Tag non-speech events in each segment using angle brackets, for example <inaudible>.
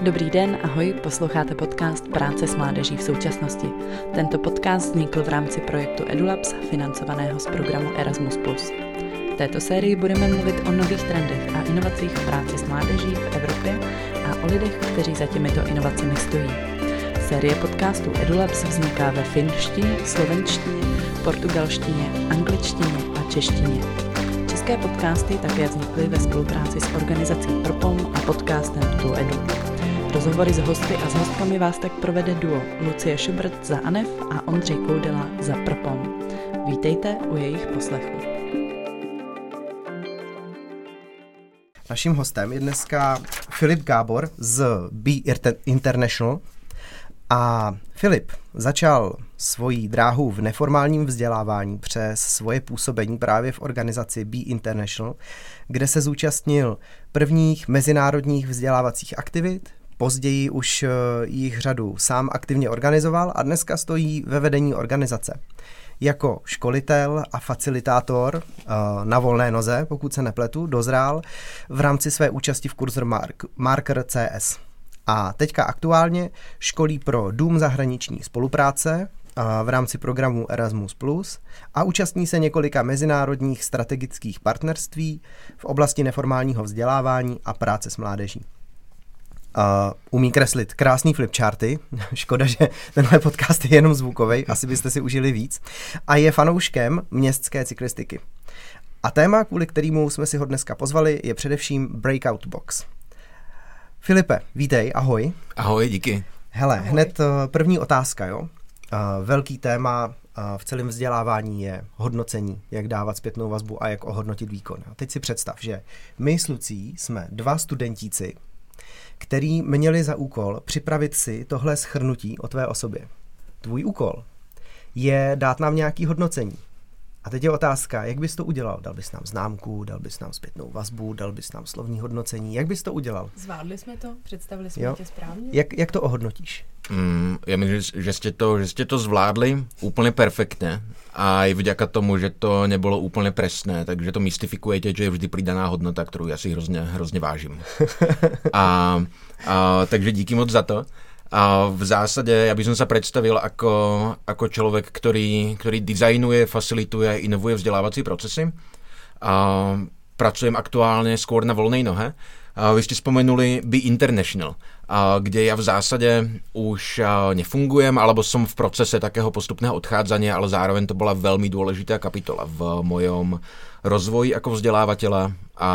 Dobrý den, ahoj, posloucháte podcast Práce s mládeží v současnosti. Tento podcast vznikl v rámci projektu EduLabs, financovaného z programu Erasmus+. V této sérii budeme mluvit o nových trendech a inovacích v práci s mládeží v Evropě a o lidech, kteří za těmito inovacemi stojí. Série podcastů EduLabs vzniká ve finštině, slovenštině, portugalštině, angličtině a češtině. České podcasty také vznikly ve spolupráci s organizací Propom a podcastem Tu Edu. Rozhovory s hosty a s hostkami vás tak provede duo Lucie Schubert za ANEF a Ondřej Koudela za Propom. Vítejte u jejich poslechu. Naším hostem je dneska Filip Gábor z Be International. A Filip začal svoji dráhu v neformálním vzdělávání přes svoje působení právě v organizaci Be International, kde se zúčastnil prvních mezinárodních vzdělávacích aktivit, Později už eh, jich řadu sám aktivně organizoval a dneska stojí ve vedení organizace. Jako školitel a facilitátor eh, na volné noze, pokud se nepletu, dozrál v rámci své účasti v kurzu Marker CS. A teďka aktuálně školí pro Dům zahraniční spolupráce eh, v rámci programu Erasmus+, a účastní se několika mezinárodních strategických partnerství v oblasti neformálního vzdělávání a práce s mládeží. Uh, umí kreslit krásný flipcharty. <laughs> Škoda, že tenhle podcast je jenom zvukový, asi byste si užili víc. A je fanouškem městské cyklistiky. A téma, kvůli kterému jsme si ho dneska pozvali, je především Breakout Box. Filipe, vítej, ahoj. Ahoj, díky. Hele, ahoj. hned uh, první otázka, jo. Uh, velký téma uh, v celém vzdělávání je hodnocení, jak dávat zpětnou vazbu a jak ohodnotit výkon. A teď si představ, že my s Lucí jsme dva studentíci, který měli za úkol připravit si tohle schrnutí o tvé osobě. Tvůj úkol je dát nám nějaký hodnocení. A teď je otázka, jak bys to udělal? Dal bys nám známku, dal bys nám zpětnou vazbu, dal bys nám slovní hodnocení. Jak bys to udělal? Zvládli jsme to? Představili jsme jo? tě správně? Jak, jak to ohodnotíš? Mm, já myslím, že, že, jste to, že jste to zvládli úplně perfektně a i vďaka tomu, že to nebylo úplně presné, takže to mystifikujete, že je vždy přidaná hodnota, kterou já si hrozně, hrozně vážím. <laughs> a, a, takže díky moc za to. A v zásade ja by som sa predstavil ako, ako človek, ktorý, ktorý dizajnuje, facilituje, inovuje vzdelávací procesy. A pracujem aktuálne skôr na voľnej nohe. A vy ste spomenuli Be International, a kde ja v zásade už nefungujem, alebo som v procese takého postupného odchádzania, ale zároveň to bola veľmi dôležitá kapitola v mojom rozvoji ako vzdelávateľa a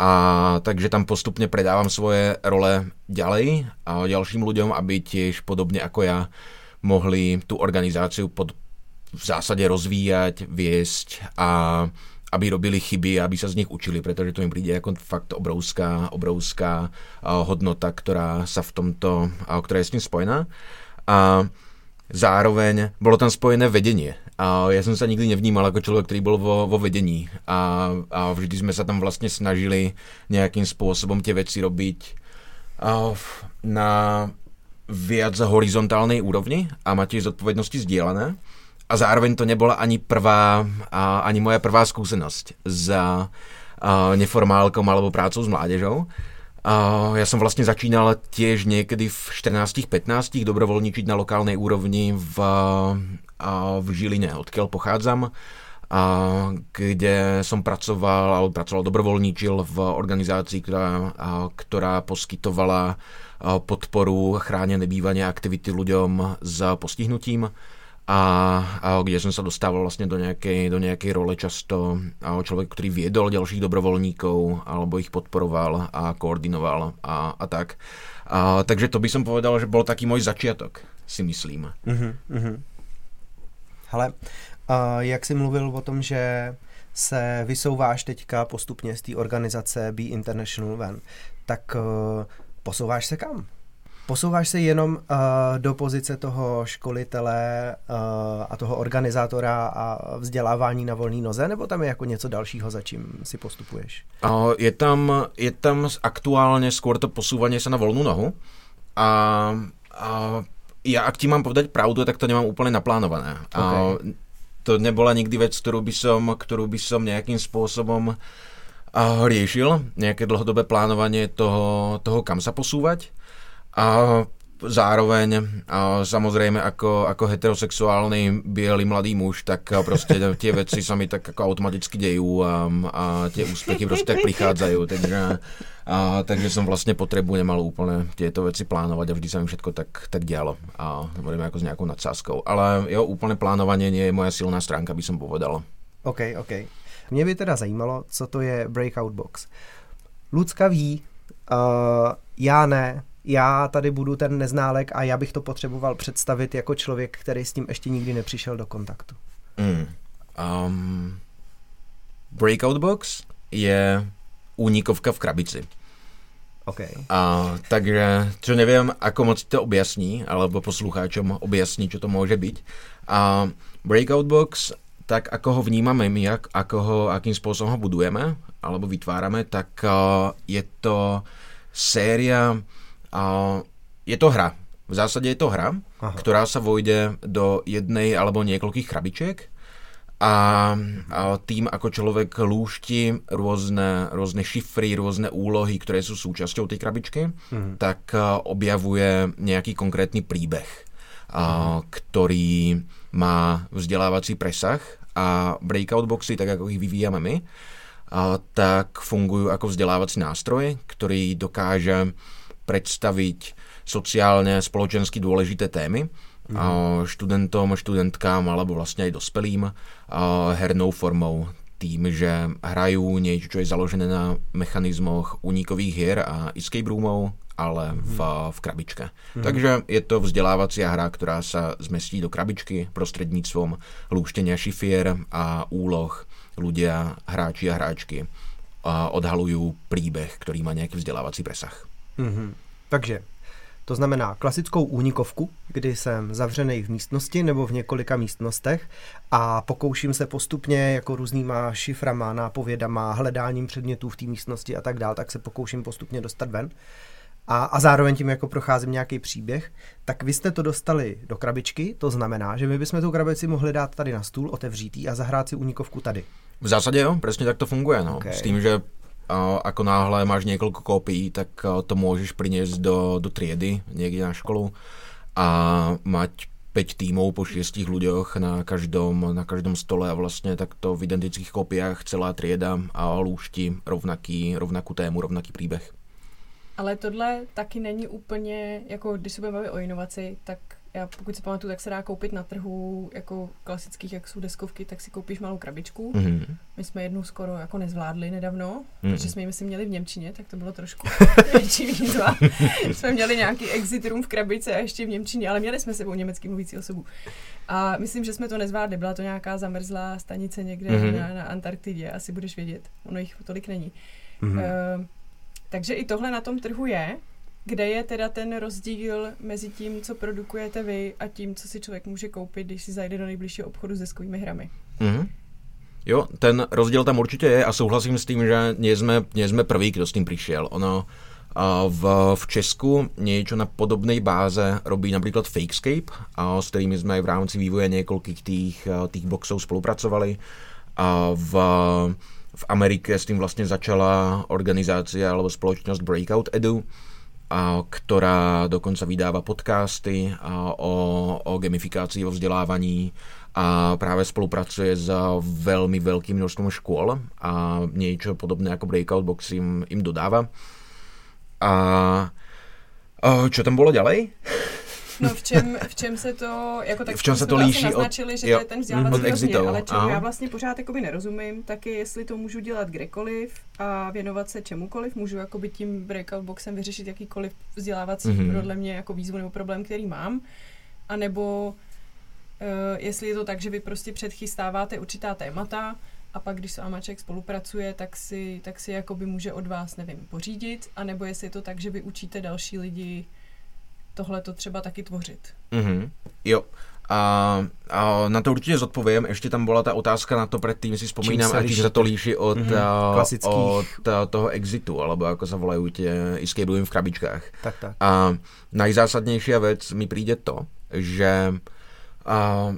a takže tam postupne predávam svoje role ďalej a ďalším ľuďom, aby tiež podobne ako ja mohli tú organizáciu pod, v zásade rozvíjať, viesť a aby robili chyby, aby sa z nich učili, pretože to im príde ako fakt obrovská, obrovská hodnota, ktorá sa v tomto, ktorá je s tým spojená. A zároveň bolo tam spojené vedenie. A ja som sa nikdy nevnímal ako človek, ktorý bol vo, vedení a, a vždy sme sa tam vlastne snažili nejakým spôsobom tie veci robiť na viac horizontálnej úrovni a mať tie zodpovednosti zdieľané. A zároveň to nebola ani prvá, ani moja prvá skúsenosť za a, neformálkom alebo prácou s mládežou. A ja som vlastne začínal tiež niekedy v 14-15 dobrovoľníčiť na lokálnej úrovni v, a v Žiline, odkiaľ pochádzam, a kde som pracoval, alebo pracoval dobrovoľníčil v organizácii, ktorá, a, ktorá poskytovala podporu chránené bývania aktivity ľuďom s postihnutím a, a kde som sa dostával vlastne do nejakej, do nejakej role často človek, ktorý viedol ďalších dobrovoľníkov alebo ich podporoval a koordinoval a, a tak. A, takže to by som povedal, že bol taký môj začiatok, si myslím. Uh-huh. Hele, uh, jak jsi mluvil o tom, že se vysouváš teďka postupně z té organizace Be International ven, tak uh, posouváš se kam? Posouváš se jenom uh, do pozice toho školitele uh, a toho organizátora a vzdělávání na volné noze, nebo tam je jako něco dalšího, za čím si postupuješ? Uh, je, tam, je tam aktuálně skôr to posúvanie sa na volnou nohu a, a ja ak ti mám povedať pravdu, tak to nemám úplne naplánované. Okay. A to nebola nikdy vec, ktorú by som, ktorú by som nejakým spôsobom a riešil nejaké dlhodobé plánovanie toho, toho kam sa posúvať. A zároveň a samozrejme ako, ako heterosexuálny biely mladý muž, tak prostě tie veci sa mi tak ako automaticky dejú a, a tie úspechy prostě tak takže, a, takže som vlastne potrebu nemal úplne tieto veci plánovať a vždy sa mi všetko tak, tak dialo a budeme ako s nejakou nadsázkou. Ale jo, úplne plánovanie nie je moja silná stránka, by som povedal. OK, OK. Mě by teda zajímalo, co to je Breakout Box. Lucka ví, uh, já ne, já tady budu ten neználek a já bych to potřeboval představit jako člověk, který s tím ještě nikdy nepřišel do kontaktu. Mm. Um, breakout Box je únikovka v krabici. Okay. A, takže, čo nevím, ako moc to objasní, alebo poslucháčom objasní, čo to může být. A Breakout Box tak ako ho vnímame my, jak, ako ho, akým spôsobom ho budujeme alebo vytvárame, tak uh, je to séria, uh, je to hra. V zásade je to hra, Aha. ktorá sa vojde do jednej alebo niekoľkých krabičiek a, a tým, ako človek lúšti rôzne, rôzne šifry, rôzne úlohy, ktoré sú súčasťou tej krabičky, mhm. tak uh, objavuje nejaký konkrétny príbeh, uh, ktorý má vzdelávací presah a breakout boxy, tak ako ich vyvíjame my, a tak fungujú ako vzdelávací nástroj, ktorý dokáže predstaviť sociálne, spoločensky dôležité témy mm. študentom, študentkám alebo vlastne aj dospelým hernou formou tým, že hrajú niečo, čo je založené na mechanizmoch únikových hier a escape roomov, ale v, v krabičke. Mm. Takže je to vzdelávacia hra, ktorá sa zmestí do krabičky prostredníctvom lúštenia šifier a úloh. Ľudia, hráči a hráčky odhalujú príbeh, ktorý má nejaký vzdelávací presah. Mm-hmm. Takže to znamená klasickou únikovku, kdy jsem zavřený v místnosti nebo v několika místnostech a pokouším se postupně jako různýma šiframa, nápovědama, hledáním předmětů v té místnosti a tak dál, tak se pokouším postupně dostat ven a, a zároveň tím jako procházím nějaký příběh, tak vy jste to dostali do krabičky, to znamená, že my bychom tu krabici mohli dát tady na stůl, otevřít a zahrát si únikovku tady. V zásadě jo, přesně tak to funguje. No. Okay. S tím, že ako náhle máš několik kopií, tak a, to můžeš přinést do, do triedy někde na školu a mať 5 týmov po šiestich ľuďoch na každom, na každom stole a vlastně takto v identických kopiách celá trieda a lúšti rovnaký, rovnakú tému, rovnaký příběh. Ale tohle taky není úplně, jako když se budeme bavit o inovaci, tak já pokud si pamatuju, tak se dá koupit na trhu jako klasických, jak jsou deskovky, tak si koupíš malou krabičku. Mm-hmm. My jsme jednu skoro jako nezvládli nedávno, mm-hmm. protože jsme ji myslím měli v Němčině, tak to bylo trošku <laughs> větší výzva. <laughs> jsme měli nějaký exit room v krabici a ještě v Němčině, ale měli jsme sebou německý mluvící osobu. A myslím, že jsme to nezvládli. Byla to nějaká zamrzlá stanice někde mm-hmm. na, na Antarktidě, asi budeš vědět. Ono jich tolik není. Mm-hmm. Uh, takže i tohle na tom trhu je, kde je teda ten rozdíl mezi tím, co produkujete vy a tím, co si člověk může koupit, když si zajde do nejbližšího obchodu s deskovými hrami. Mm-hmm. Jo, ten rozdíl tam určitě je a souhlasím s tím, že nie jsme, nie jsme prvý, kdo s tím přišel. Ono v, v Česku niečo na podobnej báze robí napríklad Fakescape, a s ktorými sme aj v rámci vývoje niekoľkých tých, tých boxov spolupracovali. A v, v Amerike s tým vlastne začala organizácia alebo spoločnosť Breakout Edu, a, ktorá dokonca vydáva podcasty o, o gamifikácii vo vzdelávaní a práve spolupracuje s veľmi veľkým množstvom škôl a niečo podobné ako Breakout Box im, im dodáva. A, čo tam bolo ďalej? No v čem, v čem se to, jako tak v čem se to líší naznačili, od, že jo, to je ten vzdělávací od rozměr, ale čemu já vlastně pořád jakoby nerozumím, tak je, jestli to můžu dělat kdekoliv a věnovat se čemukoliv, můžu jakoby tím breakout boxem vyřešit jakýkoliv vzdělávací mm-hmm. podle mě jako výzvu nebo problém, který mám, anebo uh, jestli je to tak, že vy prostě předchystáváte určitá témata, a pak, když s Amaček spolupracuje, tak si, tak si jakoby může od vás, nevím, pořídit, anebo jestli je to tak, že vy učíte další lidi tohle to třeba taky tvořit. Mm-hmm. Jo. A, a na to určitě zodpovím. Ještě tam byla ta otázka na to předtím, si vzpomínám, a se to líší od, mm-hmm. od toho exitu, alebo jako se volají tě escape v krabičkách. Tak, tak. A nejzásadnější věc mi přijde to, že a,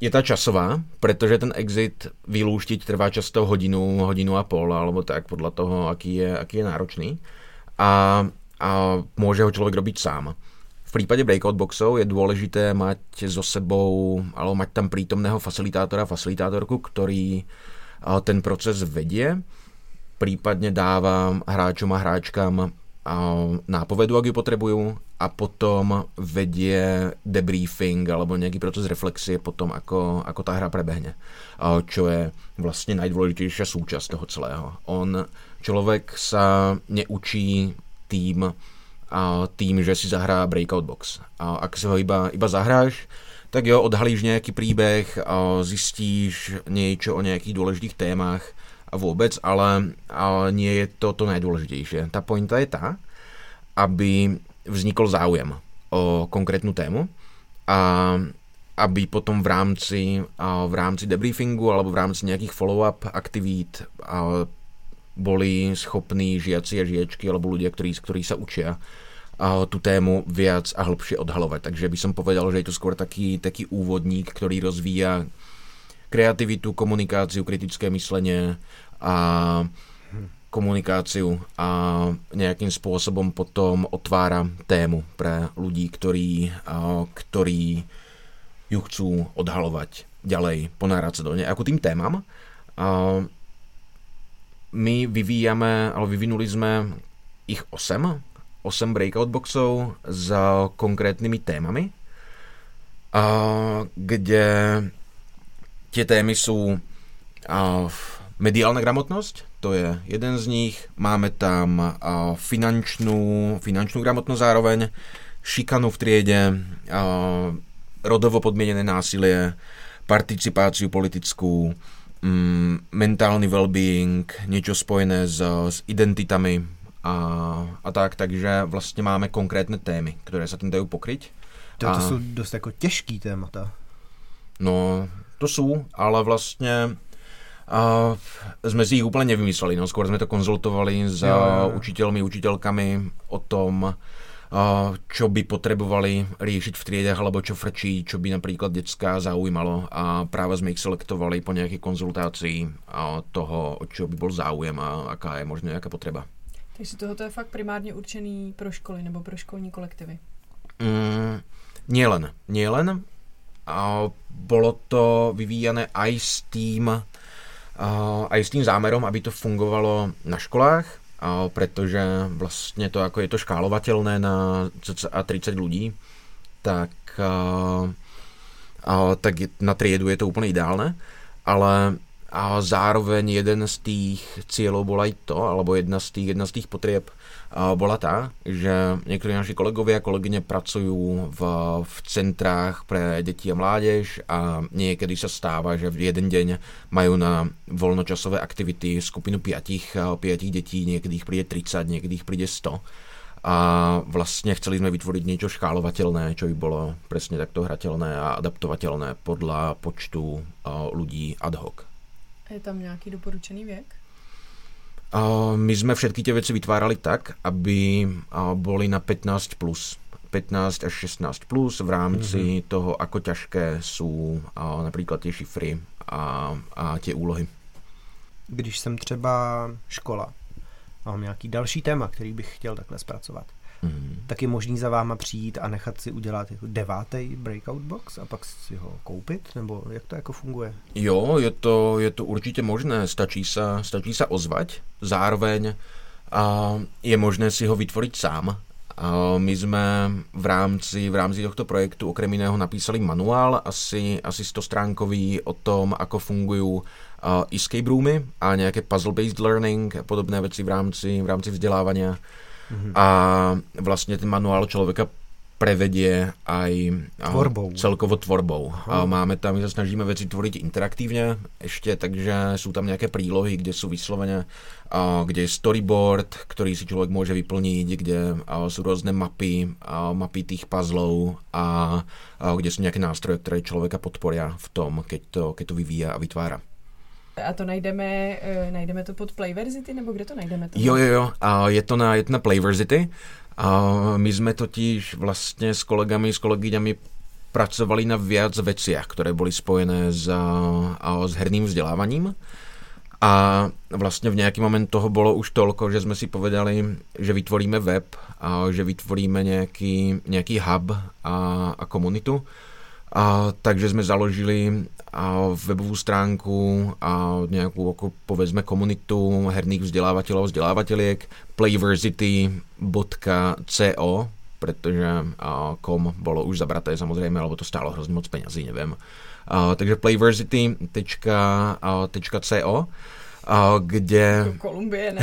je ta časová, protože ten exit vylúštiť trvá často hodinu, hodinu a pol, alebo tak podľa toho, aký je, aký je náročný. A, a môže ho človek robiť sám. V prípade breakout boxov je dôležité mať so sebou, alebo mať tam prítomného facilitátora, facilitátorku, ktorý ten proces vedie, prípadne dáva hráčom a hráčkam nápovedu, ak ju potrebujú a potom vedie debriefing alebo nejaký proces reflexie potom, ako, ako tá hra prebehne. Čo je vlastne najdôležitejšia súčasť toho celého. On, človek sa neučí tým, tým, že si zahrá breakout box. A ak si ho iba, iba zahráš, tak jo, odhalíš nejaký príbeh, zistíš niečo o nejakých dôležitých témach, a vôbec, ale, ale nie je to to najdôležitejšie. Tá pointa je tá, aby vznikol záujem o konkrétnu tému a aby potom v rámci, v rámci debriefingu alebo v rámci nejakých follow-up aktivít boli schopní žiaci a žiečky alebo ľudia, ktorí, ktorí sa učia tú tému viac a hlbšie odhalovať. Takže by som povedal, že je to skôr taký, taký úvodník, ktorý rozvíja kreativitu, komunikáciu, kritické myslenie a komunikáciu a nejakým spôsobom potom otvára tému pre ľudí, ktorí, ktorí ju chcú odhalovať ďalej, ponárať sa do nej. Ako tým témam, my vyvíjame, alebo vyvinuli sme ich 8, 8 breakout boxov s konkrétnymi témami, kde tie témy sú mediálna gramotnosť, to je jeden z nich. Máme tam finančnú, finančnú gramotnosť zároveň, šikanu v triede, rodovo podmienené násilie, participáciu politickú, mm, mentálny well-being, niečo spojené s, s identitami a, a tak, takže vlastně máme konkrétne témy, které sa tým dajú pokryť. To, to a, jsou dost jako těžký témata. No, to sú, ale vlastně a sme si ich úplne nevymysleli, no skôr sme to konzultovali s jo, jo. učiteľmi, učiteľkami o tom, čo by potrebovali riešiť v triedách, alebo čo frčí, čo by napríklad detská zaujímalo a práve sme ich selektovali po nejakej konzultácii toho, čo by bol záujem a aká je možná nejaká potreba. Takže tohoto je fakt primárně určený pro školy nebo pro školní kolektivy? Mm, nielen, nielen. A bolo to vyvíjané aj s tým, aj s tým zámerom, aby to fungovalo na školách, pretože vlastne to, ako je to škálovateľné na cca 30 ľudí, tak, tak na triedu je to úplne ideálne, ale a zároveň jeden z tých cieľov bol aj to, alebo jedna z tých, jedna z bola tá, že niektorí naši kolegovia a kolegyne pracujú v, v centrách pre deti a mládež a niekedy sa stáva, že v jeden deň majú na voľnočasové aktivity skupinu piatich, piatich detí, niekedy ich príde 30, niekedy ich príde 100 a vlastne chceli sme vytvoriť niečo škálovateľné, čo by bolo presne takto hrateľné a adaptovateľné podľa počtu ľudí ad hoc. Je tam nějaký doporučený věk? My sme všetky tie veci vytvárali tak, aby boli na 15 plus. 15 až 16 plus v rámci mm-hmm. toho, ako ťažké sú napríklad tie šifry a, a tie úlohy. Když jsem třeba škola, mám nějaký další téma, který bych chtěl takhle zpracovat, mm. tak je možný za váma přijít a nechat si udělat jako devátý breakout box a pak si ho koupit? Nebo jak to jako funguje? Jo, je to, je to určitě možné. Stačí sa, stačí sa ozvať. Zároveň a je možné si ho vytvoriť sám. A my sme v rámci, v rámci tohto projektu okrem iného napísali manuál, asi, asi 100 stránkový o tom, ako fungujú uh, escape roomy a nejaké puzzle-based learning a podobné veci v rámci, v rámci vzdelávania. Mm-hmm. A vlastne ten manuál človeka prevedie aj tvorbou. celkovo tvorbou. A máme tam, my sa snažíme veci tvoriť interaktívne ešte, takže sú tam nejaké prílohy, kde sú vyslovene, kde je storyboard, ktorý si človek môže vyplniť, kde sú rôzne mapy, mapy tých puzzlov a kde sú nejaké nástroje, ktoré človeka podporia v tom, keď to, keď to vyvíja a vytvára. A to najdeme, uh, najdeme to pod Playversity, nebo kde to najdeme? To? Jo, jo, jo, a je to na, je to na Playversity. A my sme totiž vlastne s kolegami, s kolegyňami pracovali na viac veciach, ktoré boli spojené s, s herným vzdelávaním. A vlastně v nějaký moment toho bylo už tolko, že jsme si povedali, že vytvoríme web, a že vytvoríme nějaký, nějaký hub a, a komunitu. A, takže jsme založili a, webovou stránku a nějakou, jako, povedzme, komunitu herných vzdělávatelů a vzdělávatelěk playversity.co, protože a, com bylo už zabraté samozřejmě, alebo to stálo hrozně moc penězí, nevím. A, takže playversity.co kde... Kolumbie, ne?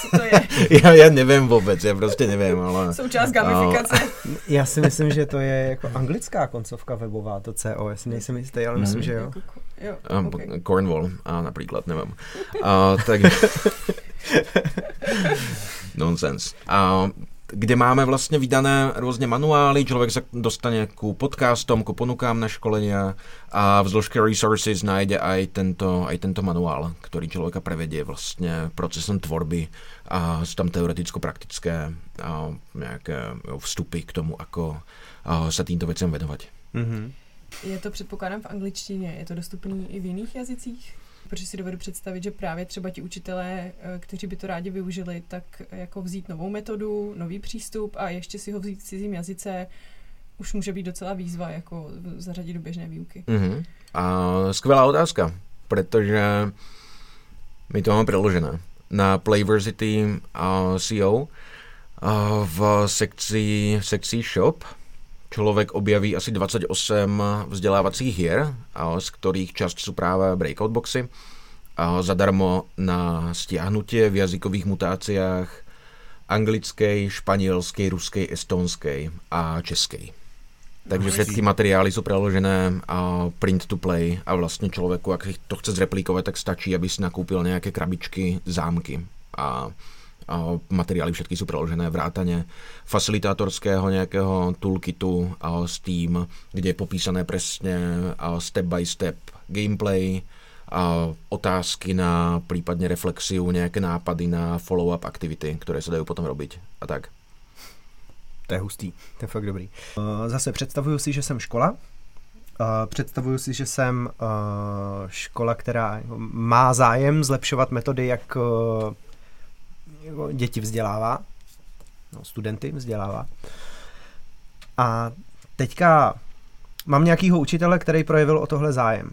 Co to je? <laughs> já, já nevím vůbec, já prostě nevím, ale... Součást gamifikace. <laughs> Já si myslím, že to je jako anglická koncovka webová, to CO, já si nejsem jistý, ale myslím, že jo. jo um, okay. Cornwall, a například, nevím. A, tak... <laughs> Nonsense. A kde máme vlastně vydané různě manuály, člověk se dostane ku podcastom, ku ponukám na školenia a v zložke resources najde aj tento, aj tento manuál, který člověka prevedie vlastně procesem tvorby a jsou tam teoreticko-praktické nějaké vstupy k tomu, ako se týmto věcem věnovat. Mm-hmm. Je to předpokládám v angličtině, je to dostupný i v jiných jazycích? Protože si dovedu představit, že právě třeba ti učitelé, eh, kteří by to rádi využili, tak jako vzít novou metodu, nový přístup a ještě si ho vzít v cizím jazyce, už může být docela výzva, jako zařadit do běžné výuky. Mm-hmm. A skvělá otázka, protože my to máme přeložené na Playversity CO v sekci, sekci shop člověk objaví asi 28 vzdělávacích hier, z kterých část jsou právě breakout boxy, zadarmo na stiahnutie v jazykových mutáciách anglickej, španělskej, ruskej, estonskej a českej. Takže všetky materiály jsou preložené a print to play. A vlastně člověku, jak to chce zreplikovat, tak stačí, aby si nakoupil nějaké krabičky, zámky a a materiály všetky jsou preložené vrátane facilitátorského nějakého toolkitu a Steam, kde je popísané přesně step by step gameplay, a otázky na případně reflexiu, nějaké nápady na follow-up aktivity, které se dají potom robiť a tak. To je hustý, to je fakt dobrý. Zase představuju si, že jsem škola, představuju si, že jsem škola, která má zájem zlepšovat metody, jak děti vzdělává, no, studenty vzdělává. A teďka mám nějakýho učitele, který projevil o tohle zájem.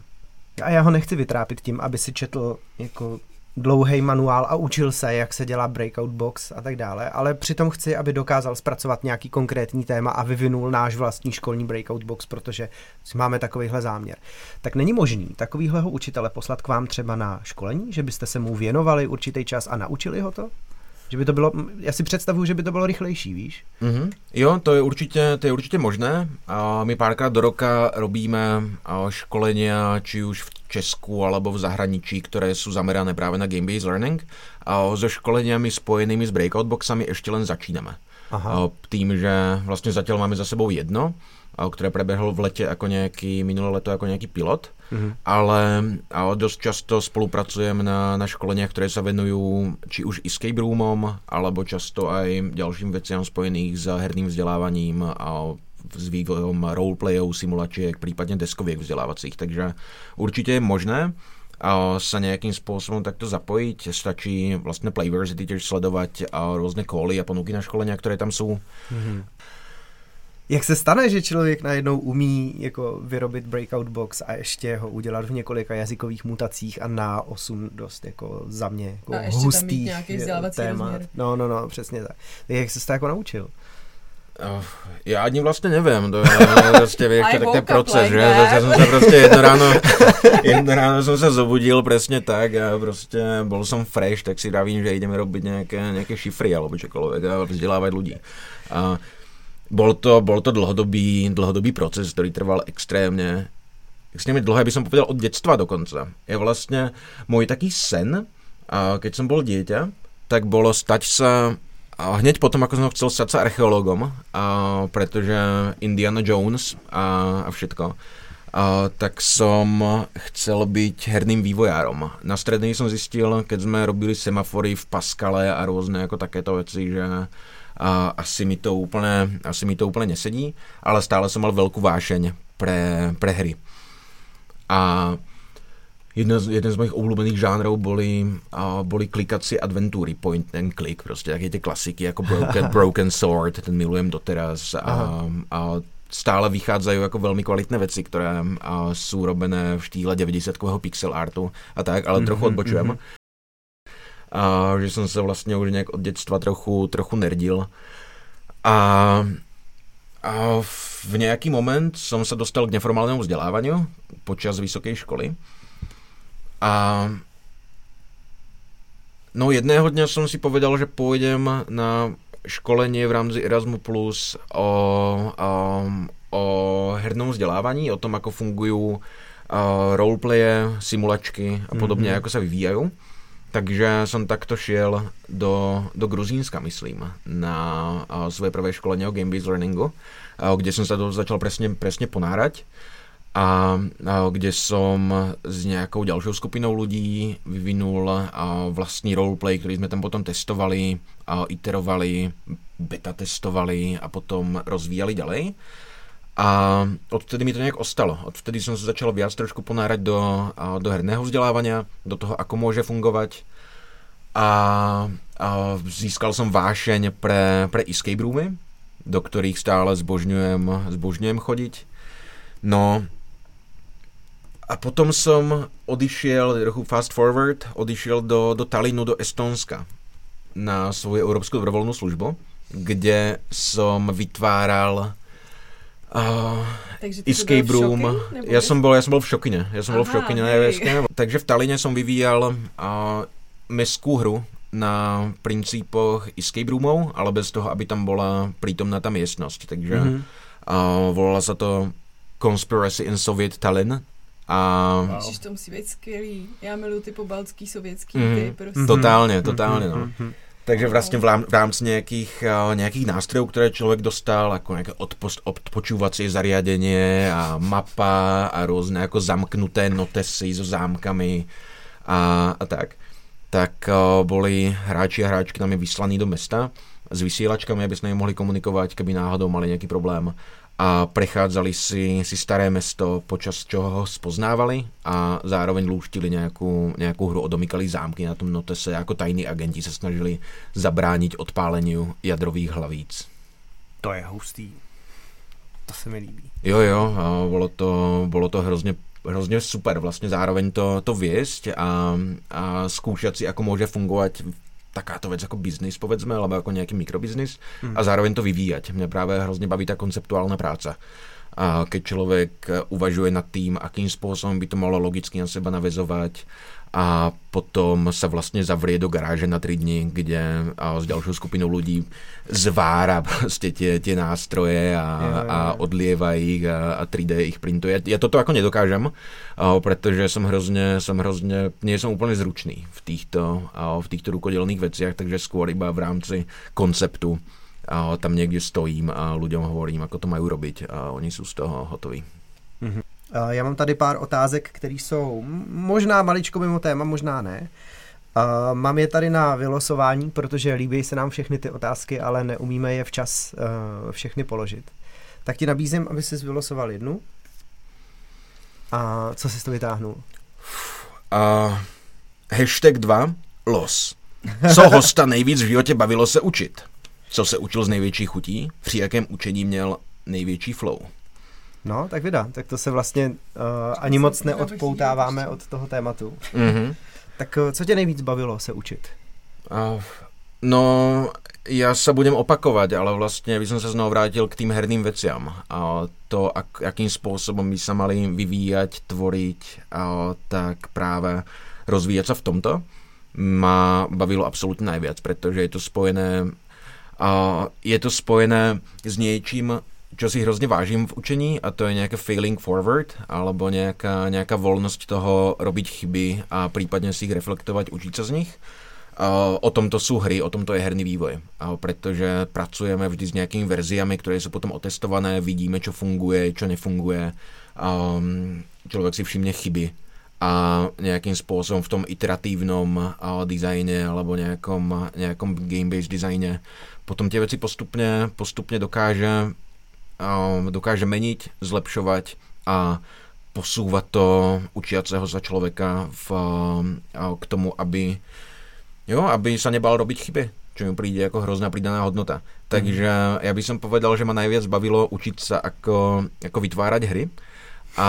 A já ho nechci vytrápit tím, aby si četl jako dlouhý manuál a učil se, jak se dělá breakout box a tak dále, ale přitom chci, aby dokázal zpracovat nějaký konkrétní téma a vyvinul náš vlastní školní breakout box, protože máme takovýhle záměr. Tak není možný takovýhleho učitele poslat k vám třeba na školení, že byste se mu věnovali určitý čas a naučili ho to? Že by to bylo, já si představuju, že by to bylo rychlejší, víš? Mm-hmm. Jo, to je určitě, to je určitě možné. A my párkrát do roka robíme školenia, či už v Česku alebo v zahraničí, které jsou zamerané právě na game-based learning. A so školeniami spojenými s breakout boxami ještě len začínáme. Aha. Tým, že vlastně zatím máme za sebou jedno, které prebehlo v lete jako nějaký, minulé leto jako nějaký pilot, mm-hmm. ale dost často spolupracujeme na, na školeniach, které se venují či už escape roomom, alebo často aj dalším věcem spojených s herným vzděláváním a s vývojom roleplayov, simulačiek, případně deskověk vzdělávacích. Takže určitě je možné a sa nejakým spôsobom takto zapojiť. Stačí vlastne Playversity tiež sledovať a rôzne koly a ponuky na školenia, ktoré tam sú. Mm-hmm. Jak se stane, že člověk najednou umí jako vyrobit breakout box a ještě ho udělat v několika jazykových mutacích a na osm dost jako za mě jako a ještě hustých tam témat. No, no, no, přesně tak. Jak jsi to jako naučil? Oh, já ani vlastně nevím, to je <laughs> prostě ještě tak ten proces, že? Já jsem se prostě jedno ráno, <laughs> jedno ráno jsem se zobudil přesně tak a prostě byl jsem fresh, tak si dávím, že jdeme robit nějaké, nějaké šifry alebo čokoľvek a vzdělávat lidi. A bol to, bol to dlhodobý, dlhodobý proces, který trval extrémně, extrémně dlouho, by som povedal od dětstva dokonce. Je vlastně můj taký sen, a keď som bol dieťa, tak bolo stať sa a hneď potom, ako som chcel stať sa archeologom, a pretože Indiana Jones a, a všetko, tak som chcel byť herným vývojárom. Na strednej som zistil, keď sme robili semafory v Pascale a rôzne ako takéto veci, že a asi mi to úplně, asi mi to úplně nesedí, ale stále jsem mal velkou vášeň pre, pre hry. A Jeden z, jeden z mojich oblíbených žánrů boli, uh, boli klikací adventúry, point and click, prostě taky ty klasiky jako Broken, <laughs> Broken Sword, ten milujem doteraz a, a stále vychádzajú ako veľmi kvalitné veci, ktoré a, sú robené v štýle 90-kového pixel artu a tak, ale mm-hmm, trochu odbočujem. Mm-hmm. A, že som sa vlastne už nejak od detstva trochu, trochu nerdil. A, a v nejaký moment som sa dostal k neformálnemu vzdelávaniu počas vysokej školy. A no jedného dňa som si povedal, že pôjdem na školenie v rámci Erasmus Plus o, o, o hernom vzdelávaní, o tom, ako fungujú roleplaye, simulačky a podobně, mm-hmm. jako se vyvíjají. Takže jsem takto šel do, do Gruzínska, myslím, na uh, svoje prvé školení o Game Based Learningu, uh, kde jsem se začal presne, presne ponárať a, a kde som s nejakou ďalšou skupinou ľudí vyvinul a vlastní roleplay, ktorý sme tam potom testovali, iterovali, beta testovali a potom rozvíjali ďalej. A odtedy mi to nejak ostalo. Odtedy som sa začal viac trošku ponárať do, do herného vzdelávania, do toho, ako môže fungovať. A, a získal som vášeň pre, pre escape roomy, do ktorých stále zbožňujem, zbožňujem chodiť. No, a potom som odišiel, trochu fast forward, odišiel do, do Talinu, do Estonska na svoju európsku dobrovoľnú službu, kde som vytváral uh, escape room. Ja som bol, ja som bol v Šokine. Ja som Aha, bol v Šokine na Takže v Taline som vyvíjal uh, meskú hru na princípoch escape roomov, ale bez toho, aby tam bola prítomná tá miestnosť. Takže mm-hmm. uh, volala sa to Conspiracy in Soviet Tallinn a... Wow. to musí být skvělý. Já miluji ty pobaltský sovětský mm, ty prostě. Totálně, totálně, no. Mm-hmm. Takže vlastně v, rámci nějakých, uh, nějakých nástrojů, které člověk dostal, jako nějaké odpost, odpočúvací zariadenie a mapa a různé jako zamknuté notesy so zámkami a, a tak, tak uh, boli hráči a hráčky nám je vyslaní do mesta s vysílačkami, aby jsme mohli komunikovat, keby náhodou mali nějaký problém a prechádzali si, si staré mesto, počas čoho ho spoznávali a zároveň lúštili nějakou, nějakou hru, odomykali zámky na tom notese, jako tajní agenti se snažili zabránit odpáleniu jadrových hlavíc. To je hustý. To se mi líbí. Jo, jo, a bylo to, bylo to hrozně hrozně super vlastně zároveň to, to věst a, a zkoušet si, ako může fungovat takáto vec ako biznis, povedzme, alebo ako nejaký mikrobiznis hmm. a zároveň to vyvíjať. Mňa práve hrozně baví ta konceptuálna práca. A keď človek uvažuje nad tým, akým spôsobom by to malo logicky na seba navezovať, a potom sa vlastne zavrie do garáže na 3 dny, kde a s ďalšou skupinou ľudí zvára prostě tie, tie nástroje a, a odlieva ich a, a 3D ich printuje. Ja toto ako nedokážem, pretože som hrozne, som hrozne, nie som úplne zručný v týchto, v týchto rukodelných veciach, takže skôr iba v rámci konceptu tam niekde stojím a ľuďom hovorím, ako to majú robiť a oni sú z toho hotoví. Eh, já mám tady pár otázek, které jsou možná maličko mimo téma, možná ne. Uh, mám je tady na vylosování, protože líbí se nám všechny ty otázky, ale neumíme je včas uh, všechny položit. Tak ti nabízím, aby jsi vylosoval jednu. A co jsi to vytáhnul? Uh, hashtag 2, los. Co hosta nejvíc v životě bavilo se učit? Co se učil z největší chutí? Při jakém učení měl největší flow? No, tak vida. Tak to se vlastně uh, ani moc neodpoutáváme od toho tématu. Mm-hmm. tak uh, co tě nejvíc bavilo se učit? Uh, no, já se budem opakovat, ale vlastně bych se znovu vrátil k tým herným veciam. A to, ak, jakým způsobem by se mali vyvíjať, tvoriť, a tak právě rozvíjet se v tomto má bavilo absolutně nejvíc, protože je to spojené a je to spojené s něčím, čo si hrozně vážím v učení a to je nějaké failing forward alebo nějaká, nějaká volnost toho robiť chyby a případně si ich reflektovat, učit se z nich. O tomto jsou hry, o tomto je herný vývoj, protože pracujeme vždy s nějakými verziami, které jsou potom otestované, vidíme, čo funguje, čo nefunguje. Člověk si všimne chyby a nějakým způsobem v tom iteratívnom designě alebo nějakom, nějakom game-based designě potom tie veci postupně, postupně dokáže dokáže meniť, zlepšovať a posúvať to učiaceho sa človeka v, k tomu, aby, jo, aby sa nebal robiť chyby, čo mi príde ako hrozná pridaná hodnota. Takže mm. ja by som povedal, že ma najviac bavilo učiť sa ako, ako vytvárať hry a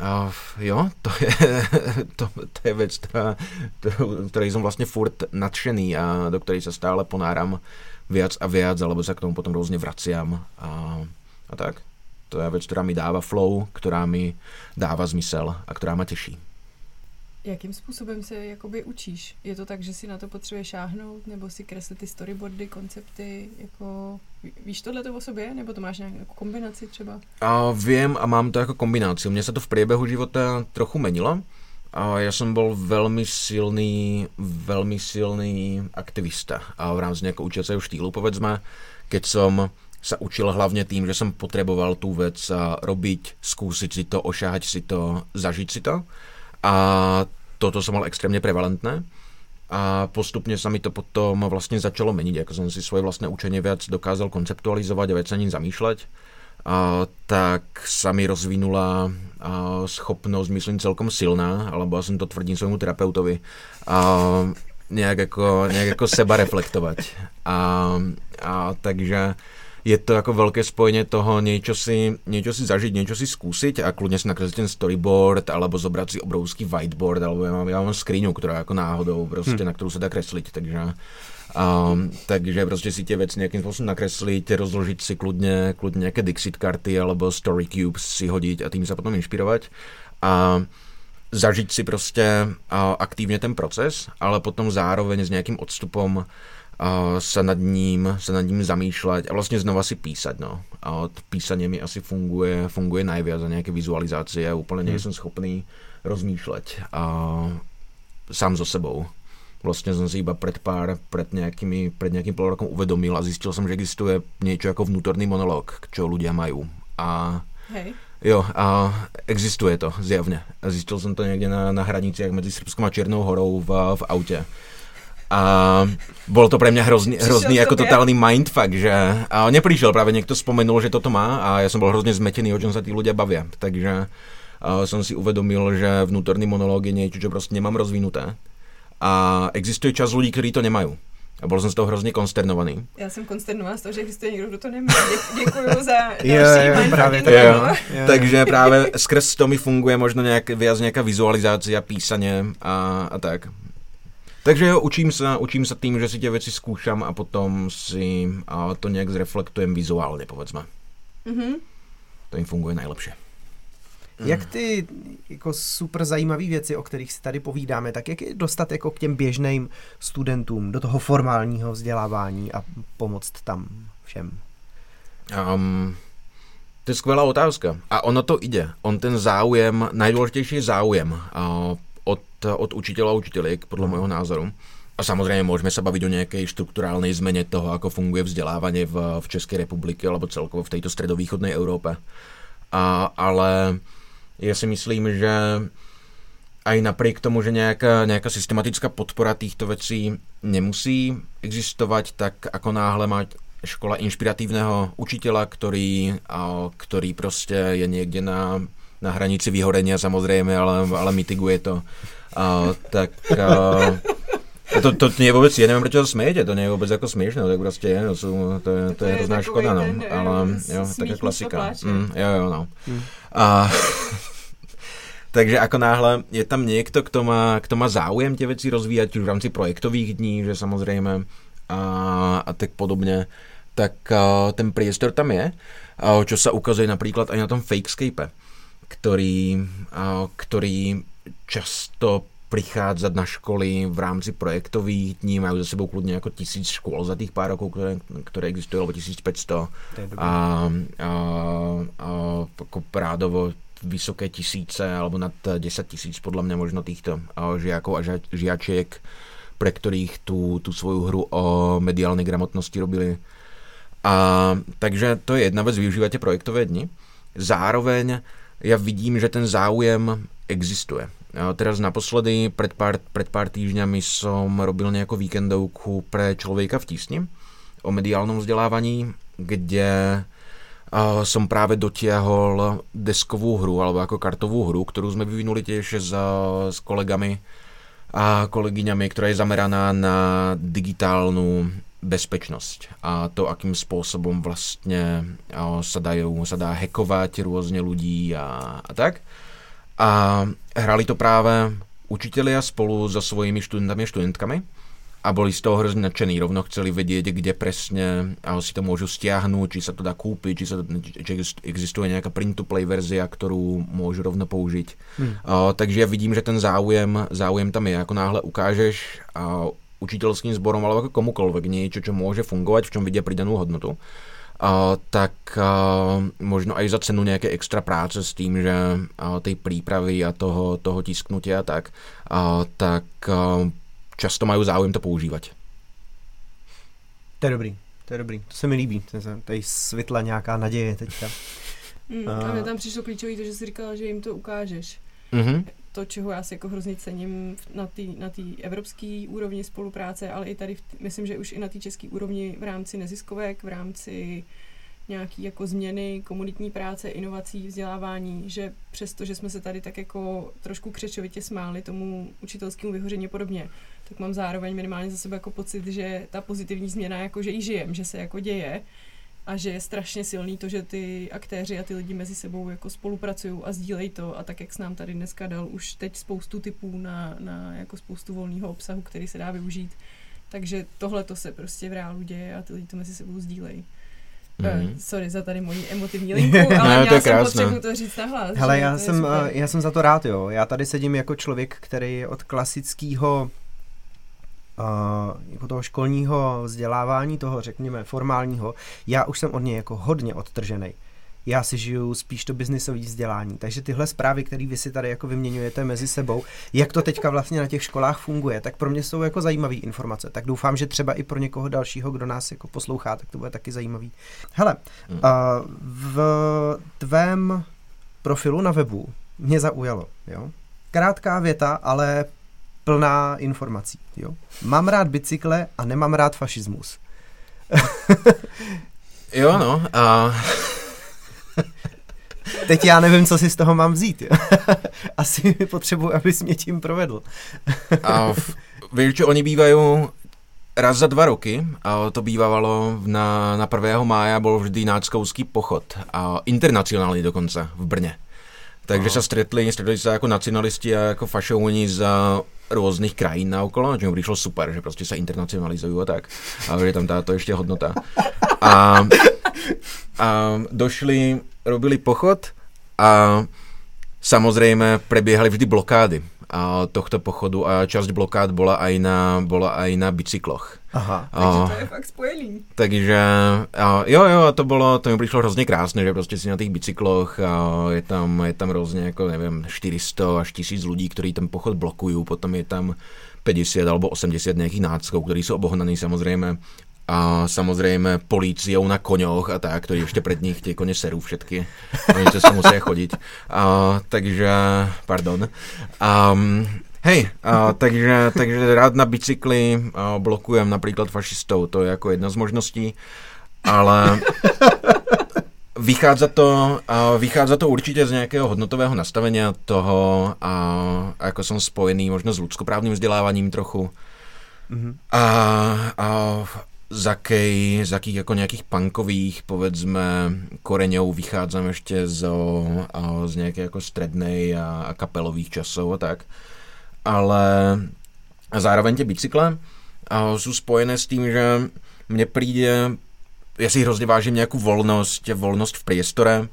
Uh, jo, to je, <laughs> to, to je vec, ktorá, ktorej som vlastne furt nadšený a do ktorej sa stále ponáram viac a viac, alebo sa k tomu potom rôzne vraciam a, a tak. To je vec, ktorá mi dáva flow, ktorá mi dáva zmysel a ktorá ma teší. Jakým způsobem se jakoby učíš? Je to tak, že si na to potřebuješ šáhnout, nebo si kreslit ty storyboardy, koncepty, jako víš tohle to o sobě, nebo to máš nějakou kombinaci třeba? A vím a mám to jako kombinaci. Mně se to v průběhu života trochu menilo. A já jsem byl velmi silný, velmi silný aktivista a v rámci nějakého učiaceho štýlu, povedzme, keď som sa učil hlavně tým, že jsem potřeboval tu věc robiť, zkusit si to, ošáhať si to, zažiť si to. A toto som mal extrémně prevalentné. A postupně se mi to potom vlastně začalo menit, jako jsem si svoje vlastné učení věc dokázal konceptualizovat a věc na ní zamýšlet. A, tak sa mi rozvinula a, schopnosť, myslím, celkom silná, alebo ja som to tvrdím svojmu terapeutovi, a, nejak ako, nejak ako seba reflektovať. A, a takže je to jako velké spojenie toho niečo si, niečo si zažiť, niečo si skúsiť a kľudne si nakresliť ten storyboard alebo zobrať si obrovský whiteboard, alebo ja mám, ja mám skriňu, ktorá jako náhodou prostě, hmm. na kterou se dá kresliť, takže Um, takže prostě si tie veci nejakým spôsobom nakresliť, rozložiť si kľudne, kľudne nejaké Dixit karty alebo Story Cubes si hodiť a tým sa potom inšpirovať. A zažiť si prostě uh, aktívne ten proces, ale potom zároveň s nejakým odstupom sa nad ním, sa nad ním zamýšľať a vlastne znova si písať. No. A od písanie mi asi funguje, funguje najviac a nejaké vizualizácie. Ja úplne nie som schopný rozmýšľať a sám so sebou. Vlastne som si iba pred pár, pred, nejakými, pred nejakým pol rokom uvedomil a zistil som, že existuje niečo ako vnútorný monolog, čo ľudia majú. A Hej. Jo, a existuje to zjavne. A zistil som to niekde na, na hraniciach medzi Srbskom a Čiernou horou v, v aute a bol to pre mňa hrozný, hrozný ako totálny mindfuck, že a neprišiel, práve niekto spomenul, že toto má a ja som bol hrozne zmetený, o čom sa tí ľudia bavia. Takže a som si uvedomil, že vnútorný monológ je niečo, čo proste nemám rozvinuté. A existuje čas ľudí, ktorí to nemajú. A byl jsem z toho hrozně konsternovaný. Já jsem konsternovaná z toho, že existuje někdo, kdo to nemá. Děkuji <laughs> za další je, právě to, jo. Je. <laughs> Takže právě skrz to mi funguje možno nějak, viac nějaká vizualizace a písaně a, a tak. Takže jo, učím se, učím se tým, že si tě věci zkoušám a potom si a to nějak zreflektujem vizuálně, povedzme. Mm-hmm. To jim funguje nejlepší. Jak ty jako super zajímavé věci, o kterých si tady povídáme, tak jak je dostat jako k těm běžným studentům do toho formálního vzdělávání a pomoct tam všem? Um, to je skvělá otázka. A ono to ide. On ten záujem, nejdůležitější je záujem. Uh, od, od učiteľa a učiteľiek, podľa môjho názoru. A samozrejme môžeme sa baviť o nejakej štruktúrálnej zmene toho, ako funguje vzdelávanie v, v Českej republike alebo celkovo v tejto stredovýchodnej Európe. A, ale ja si myslím, že aj napriek tomu, že nejaká, nejaká systematická podpora týchto vecí nemusí existovať, tak ako náhle mať škola inšpiratívneho učiteľa, ktorý, a, ktorý proste je niekde na na hranici vyhorenia samozrejme, ale, ale mitiguje to. A, tak a, to, to nie je vôbec, ja neviem, prečo sa smejete, to nie je vôbec ako smiešné, tak proste je, to, sú, to, je, to, to je hrozná škoda, no, ten, ale jo, taká klasika. Mm, jo, jo, no. Mm. A, <laughs> takže ako náhle je tam niekto, kto má, kto má záujem tie veci rozvíjať, už v rámci projektových dní, že samozrejme a, a tak podobne, tak a, ten priestor tam je, a, čo sa ukazuje napríklad aj na tom Fakescape ktorý, ktorý často prichádzať na školy v rámci projektových dní, majú za sebou kľudne ako tisíc škôl za tých pár rokov, ktoré, ktoré existujú, alebo 1500. A, a, a ako prádovo vysoké tisíce, alebo nad 10 tisíc podľa mňa možno týchto žiakov a žiačiek, pre ktorých tú, tú svoju hru o mediálnej gramotnosti robili. A, takže to je jedna vec, využívate projektové dni. Zároveň ja vidím, že ten záujem existuje. A teraz naposledy, pred pár, pred pár týždňami som robil nejakú víkendovku pre človeka v tísni o mediálnom vzdelávaní, kde uh, som práve dotiahol deskovú hru, alebo ako kartovú hru, ktorú sme vyvinuli tiež s, s kolegami a kolegyňami, ktorá je zameraná na digitálnu bezpečnosť a to, akým spôsobom vlastne sa, dajú, sa dá hekovať rôzne ľudí a, a tak. A hrali to práve učitelia spolu so svojimi študentami a študentkami a boli z toho hrozne nadšení, rovno chceli vedieť, kde presne si to môžu stiahnuť, či sa to dá kúpiť, či, či existuje nejaká print-to-play verzia, ktorú môžu rovno použiť. Hmm. Uh, takže ja vidím, že ten záujem, záujem tam je. Ako náhle ukážeš uh, učiteľským zborom alebo ako komukoľvek niečo, čo môže fungovať, v čom vidia pridanú hodnotu, tak uh, možno aj za cenu nejaké extra práce s tým, že uh, tej prípravy a toho, toho tisknutia tak, uh, tak uh, často mají záujem to používat. To je dobrý, to je dobrý, to se mi líbí, tady světla nějaká naděje teďka. <laughs> Mm, a mě tam přišlo klíčový to, že jsi říkala, že jim to ukážeš. Mm-hmm. To, čeho já si jako hrozně cením na té na evropské úrovni spolupráce, ale i tady, v, myslím, že už i na té české úrovni v rámci neziskovek, v rámci nějaký jako změny, komunitní práce, inovací, vzdělávání, že přesto, že jsme se tady tak jako trošku křečovitě smáli tomu učitelskému vyhoření podobně, tak mám zároveň minimálně za sebe jako pocit, že ta pozitivní změna, jako že ji žijem, že se jako děje a že je strašně silný to, že ty aktéři a ty lidi mezi sebou jako spolupracují a sdílejí to a tak, jak s nám tady dneska dal už teď spoustu typů na, na jako spoustu volného obsahu, který se dá využít. Takže tohle to se prostě v reálu děje a ty lidi to mezi sebou sdílejí. Mm-hmm. sorry za tady moji emotivní linku, <laughs> ale no, měla jsem potřebu to říct nahlas. Hele, já jsem, já jsem za to rád, jo. Já tady sedím jako člověk, který je od klasického jako toho školního vzdělávání, toho řekněme formálního, já už jsem od něj jako hodně odtržený. Já si žiju spíš to biznisové vzdělání. Takže tyhle zprávy, které vy si tady jako vyměňujete mezi sebou, jak to teďka vlastně na těch školách funguje, tak pro mě jsou jako zajímavé informace. Tak doufám, že třeba i pro někoho dalšího, kdo nás jako poslouchá, tak to bude taky zajímavý. Hele, uh, v tvém profilu na webu mě zaujalo, jo? Krátká věta, ale plná informací. Jo? Mám rád bicykle a nemám rád fašismus. <laughs> jo, no. A... <laughs> Teď já nevím, co si z toho mám vzít. Jo? <laughs> Asi potřebuji, abys mě tím provedl. a v, víš, že oni bývají raz za dva roky, a to bývalo na, na 1. mája, byl vždy náckovský pochod, a internacionální dokonce v Brně. Takže se stretli, stretli se jako nacionalisti a jako fašouni z různých krajín na okolo, že mi přišlo super, že prostě se internacionalizují a tak. A je tam táto ještě hodnota. A, a došli, robili pochod a samozřejmě preběhaly vždy blokády a tohto pochodu a časť blokád bola aj na, bola aj na bicykloch. Aha. A, takže to je fakt spojený. Takže a, jo, jo, a to bylo, to mi přišlo hrozně krásné, že prostě si na těch bicykloch a je tam, je tam hrozně jako, nevím, 400 až 1000 lidí, kteří ten pochod blokují, potom je tam 50 alebo 80 nějakých náckov, kteří jsou obohnaní samozřejmě a samozřejmě políciou na koňoch a tak, to ještě před nich ty koně serou všetky. Oni se musí chodit. A, takže, pardon. Um, Hej, a, takže, takže rád na bicykli a, blokujem například fašistou, to je jako jedna z možností, ale vychádza to, a vychádza to určitě z nějakého hodnotového nastavení toho a, a jako jsem spojený možno s lidskoprávním vzděláváním trochu. Mm-hmm. A, a z, akej, z akých jako nějakých punkových, povedzme, koreňou vychádzam ještě z, a, z nějaké jako strednej a, a kapelových časov a tak. Ale zároveň tě bicykle a, jsou spojené s tím, že mně přijde, já si hrozně vážím nějakou volnost, volnost v priestore,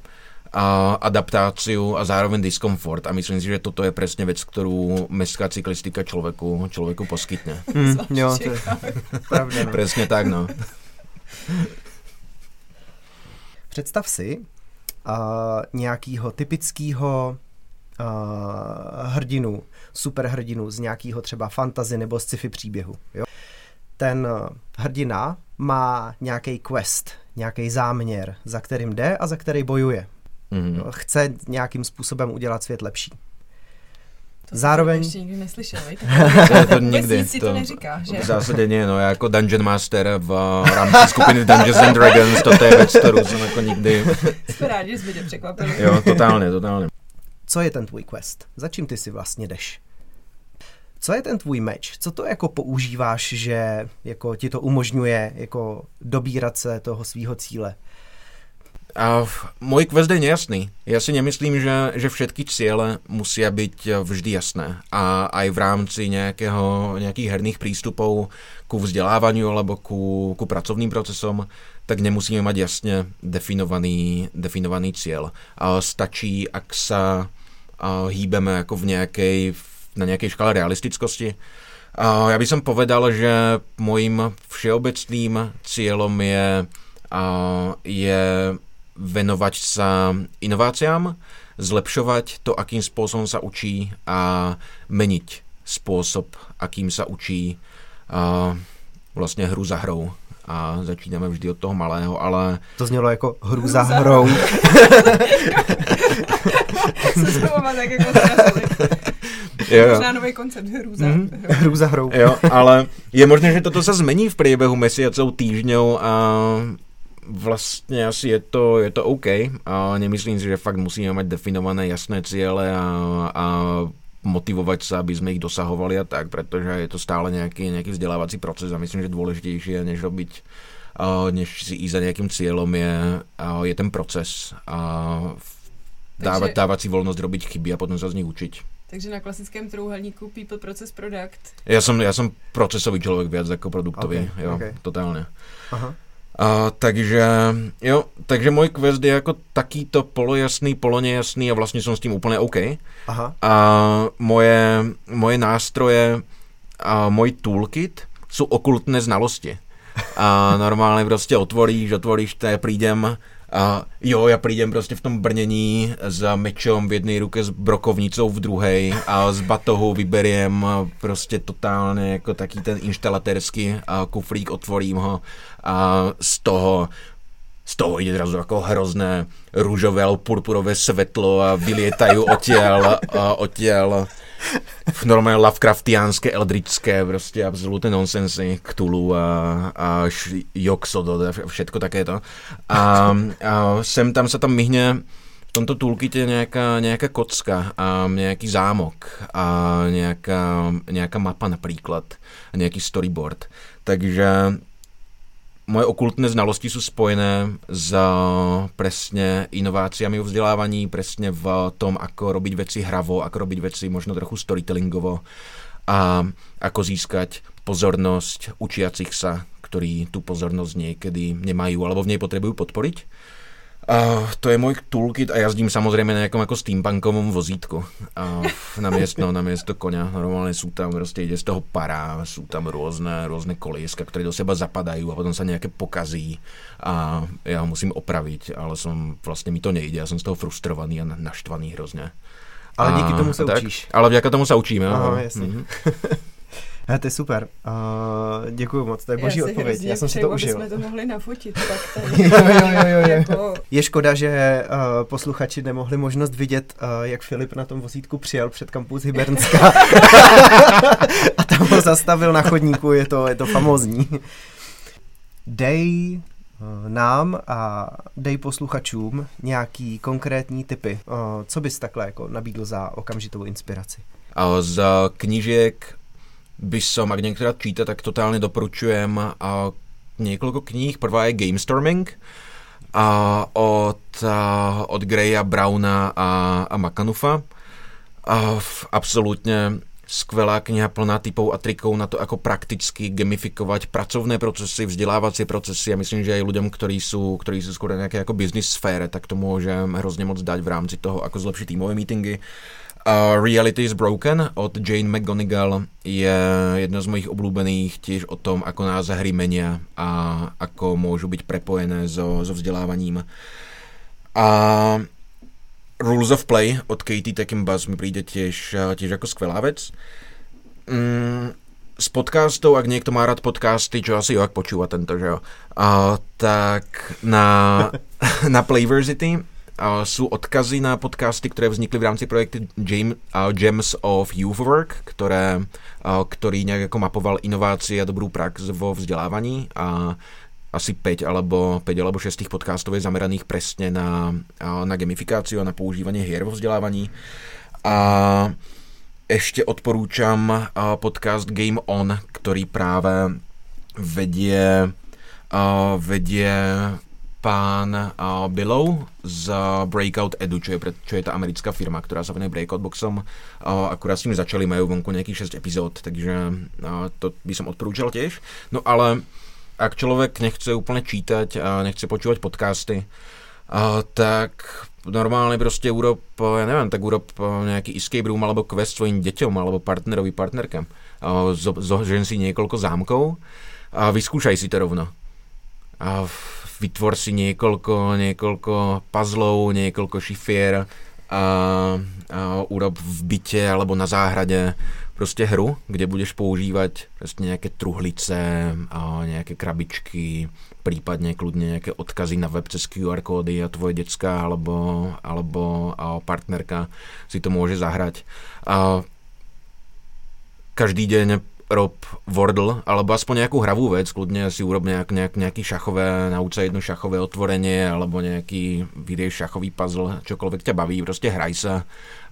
a adaptáciu a zároveň diskomfort. A myslím si, že toto je přesně věc, kterou mestská cyklistika člověku, člověku poskytne. <laughs> Mm, jo, to je <laughs> pravda. No. Přesně tak, no. Představ si uh, nějakýho typického uh, hrdinu, superhrdinu z nějakého třeba fantazy nebo sci-fi příběhu. Jo? Ten hrdina má nějaký quest, nějaký záměr, za kterým jde a za který bojuje. Mm. Chce nějakým způsobem udělat svět lepší. To Zároveň... ještě nikdy neslyšel, vej? <laughs> to, to nikdy. Nic si to, to neříká, že? V zásadě ne, no já jako Dungeon Master v rámci skupiny Dungeons and Dragons, to je věc, kterou jsem jako nikdy... Jsme rádi, že jsme tě překvapili. Jo, totálně, totálně. Co je ten tvůj quest? Za čím ty si vlastně jdeš? Co je ten tvůj meč? Co to jako používáš, že jako ti to umožňuje jako dobírat se toho svého cíle? A můj quest je nejasný. Já si nemyslím, že, že všetky cíle musí být vždy jasné. A aj v rámci nějakého, nějakých herných přístupů ku vzdělávání alebo ku, ku pracovným procesom, tak nemusíme mať jasně definovaný, definovaný cíl. A stačí, ak sa hýbeme jako v nějakej, na nějaké škále realistickosti. A já bych som povedal, že mojím všeobecným cílem je, je venovať sa inováciám, zlepšovať to, akým spôsobom sa učí a meniť spôsob, akým sa učí a vlastně hru za hrou. A začínáme vždy od toho malého, ale... To znělo jako hru za hrou. <laughs> tak jako jo, Možná nový koncept hru za, mm, hru za hrou. Jo, ale je možné, že toto se zmení v průběhu mesiacov, týždňov a vlastně asi je to, je to OK a nemyslím si, že fakt musíme mít definované jasné cíle a, a motivovat se, aby jsme jich dosahovali a tak, protože je to stále nějaký, nějaký vzdělávací proces a myslím, že důležitější je, než robiť než si jít za nějakým cílem je, je ten proces a dávat, Takže... dávat si volnost robiť chyby a potom se z nich učit. Takže na klasickém trouhelníku people, process, product. Já jsem, já jsem procesový člověk víc jako produktový, okay, jo, okay. totálně. Aha. A, takže, jo, takže můj quest je jako takýto polojasný, polonejasný a vlastně jsem s tím úplně OK. Aha. A moje, moje nástroje a můj toolkit jsou okultné znalosti. A normálně prostě otvoríš, otvoríš, to prídem a jo, já přijdem prostě v tom brnění za mečom v jedné ruce s brokovnicou v druhé a z batohu vyberiem prostě totálně jako taký ten inštalaterský kufrík, otvorím ho a z toho z toho jde zrazu jako hrozné růžové purpurové světlo a vylietají odtěl a odtěl v normálně Lovecraftiánské, eldričské, prostě absolutně nonsensy, Cthulhu a, a Joxodo, všetko takéto. A, a sem tam se tam myhne v tomto toolkitě nějaká, nějaká kocka a nějaký zámok a nějaká, nějaká mapa například a nějaký storyboard. Takže moje okultné znalosti jsou spojené s presne inováciami v vzdelávaní, presne v tom, ako robiť veci hravo, ako robiť veci možno trochu storytellingovo a ako získať pozornosť učiacich sa, ktorí tú pozornosť niekedy nemajú alebo v nej potrebujú podporiť. Uh, to je můj toolkit a jazdím samozřejmě na nějakom jako steampunkovom vozítku. Uh, na město, na město koně. Normálně jsou tam prostě jde z toho para, jsou tam různé, různé kolíska, které do seba zapadají a potom se nějaké pokazí a já ho musím opravit, ale jsem, vlastně mi to nejde, já jsem z toho frustrovaný a naštvaný hrozně. Ale díky tomu se tak, učíš. Ale díky tomu se učím, jo. Aha, jasně. Mm-hmm. <laughs> He, to je super. Uh, děkuji moc, to je boží odpověď. Já jsem si to užil. jsme to mohli nafotit. Tak tady, <laughs> jo, jo, jo, jo, jo. Jako... Je škoda, že uh, posluchači nemohli možnost vidět, uh, jak Filip na tom vozítku přijel před kampus Hybernska <laughs> a tam ho zastavil na chodníku, je to, je to famózní. Dej nám a dej posluchačům nějaký konkrétní typy. Co bys takhle jako nabídl za okamžitou inspiraci? Z knížek by som, ak niekto rád číta, tak totálne doporučujem a niekoľko kníh. Prvá je Gamestorming a od, a, od Greya, Browna a, a Makanufa. A absolútne skvelá kniha plná typov a trikov na to, ako prakticky gamifikovať pracovné procesy, vzdelávacie procesy a myslím, že aj ľuďom, ktorí sú, ktorí sú skôr nejaké ako business sfére, tak to môže hrozně moc dať v rámci toho, ako zlepšit týmové meetingy Uh, Reality is Broken od Jane McGonigal je jedno z mojich oblúbených tiež o tom, ako nás hry menia a ako môžu byť prepojené so, so vzdelávaním. A Rules of Play od Katie Buzz mi príde tiež, tiež ako skvelá vec. Mm, s podcastov, ak niekto má rád podcasty, čo asi jo, ak počúva tento, že jo, a, tak na, <laughs> na Playversity jsou odkazy na podcasty, které vznikly v rámci projektu Gems of Youth Work, které, který nějak jako mapoval inovaci a dobrou prax vo vzdělávání a asi 5 alebo 5 alebo 6 podcastov je zameraných presne na, na gamifikáciu a na používanie hier vo vzdelávaní. A ešte odporúčam podcast Game On, ktorý práve vedie, vedie pán Billow z Breakout Edu, čo je, čo je tá americká firma, ktorá sa venuje Breakout Boxom. Akurát s tým začali, majú vonku nejakých 6 epizód, takže to by som odporúčal tiež. No ale ak človek nechce úplne čítať a nechce počúvať podcasty, a, tak normálne proste urob, ja neviem, tak urob nejaký escape room alebo quest svojim deťom alebo partnerovi, partnerkám. Zožen si niekoľko zámkov a vyskúšaj si to rovno. A vytvor si niekoľko, niekoľko puzzlov, niekoľko šifier a, a urob v byte alebo na záhrade prostě hru, kde budeš používat prostě nějaké truhlice, a nějaké krabičky, případně kludně nějaké odkazy na web přes QR kódy a tvoje dětská alebo, alebo a partnerka si to může zahrať. A každý den rob Wordle, alebo aspoň nějakou hravou věc, kludně si urob nějak, nějak, nějaký šachové, nauč se jedno šachové otvorení, alebo nějaký vyrieš šachový puzzle, čokoľvek tě baví, prostě hraj se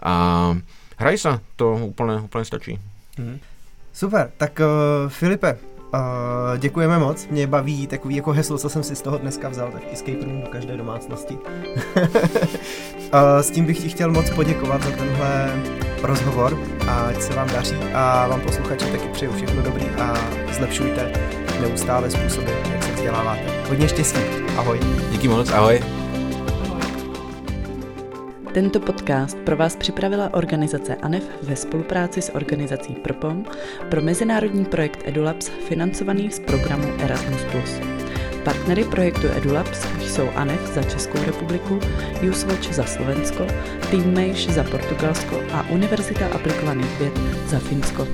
a hraj se, to úplně, úplně stačí. Hmm. Super, tak uh, Filipe, Uh, děkujeme moc, mě baví takový jako heslo, co jsem si z toho dneska vzal, tak escape room do každé domácnosti. uh, <laughs> s tím bych ti chtěl moc poděkovat za tenhle rozhovor a ať se vám daří a vám posluchači taky přeju všechno dobrý a zlepšujte neustále způsoby, jak se vzděláváte. Hodně štěstí, ahoj. Díky moc, ahoj. Tento podcast pro vás připravila organizace ANEF ve spolupráci s organizací PROPOM pro mezinárodní projekt EduLabs financovaný z programu Erasmus+. Partnery projektu EduLabs jsou ANEF za Českou republiku, USWatch za Slovensko, Teammate za Portugalsko a Univerzita aplikovaných věd za Finsko.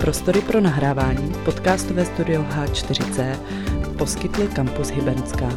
Prostory pro nahrávání podcastové studio H4C poskytl kampus Hybenská.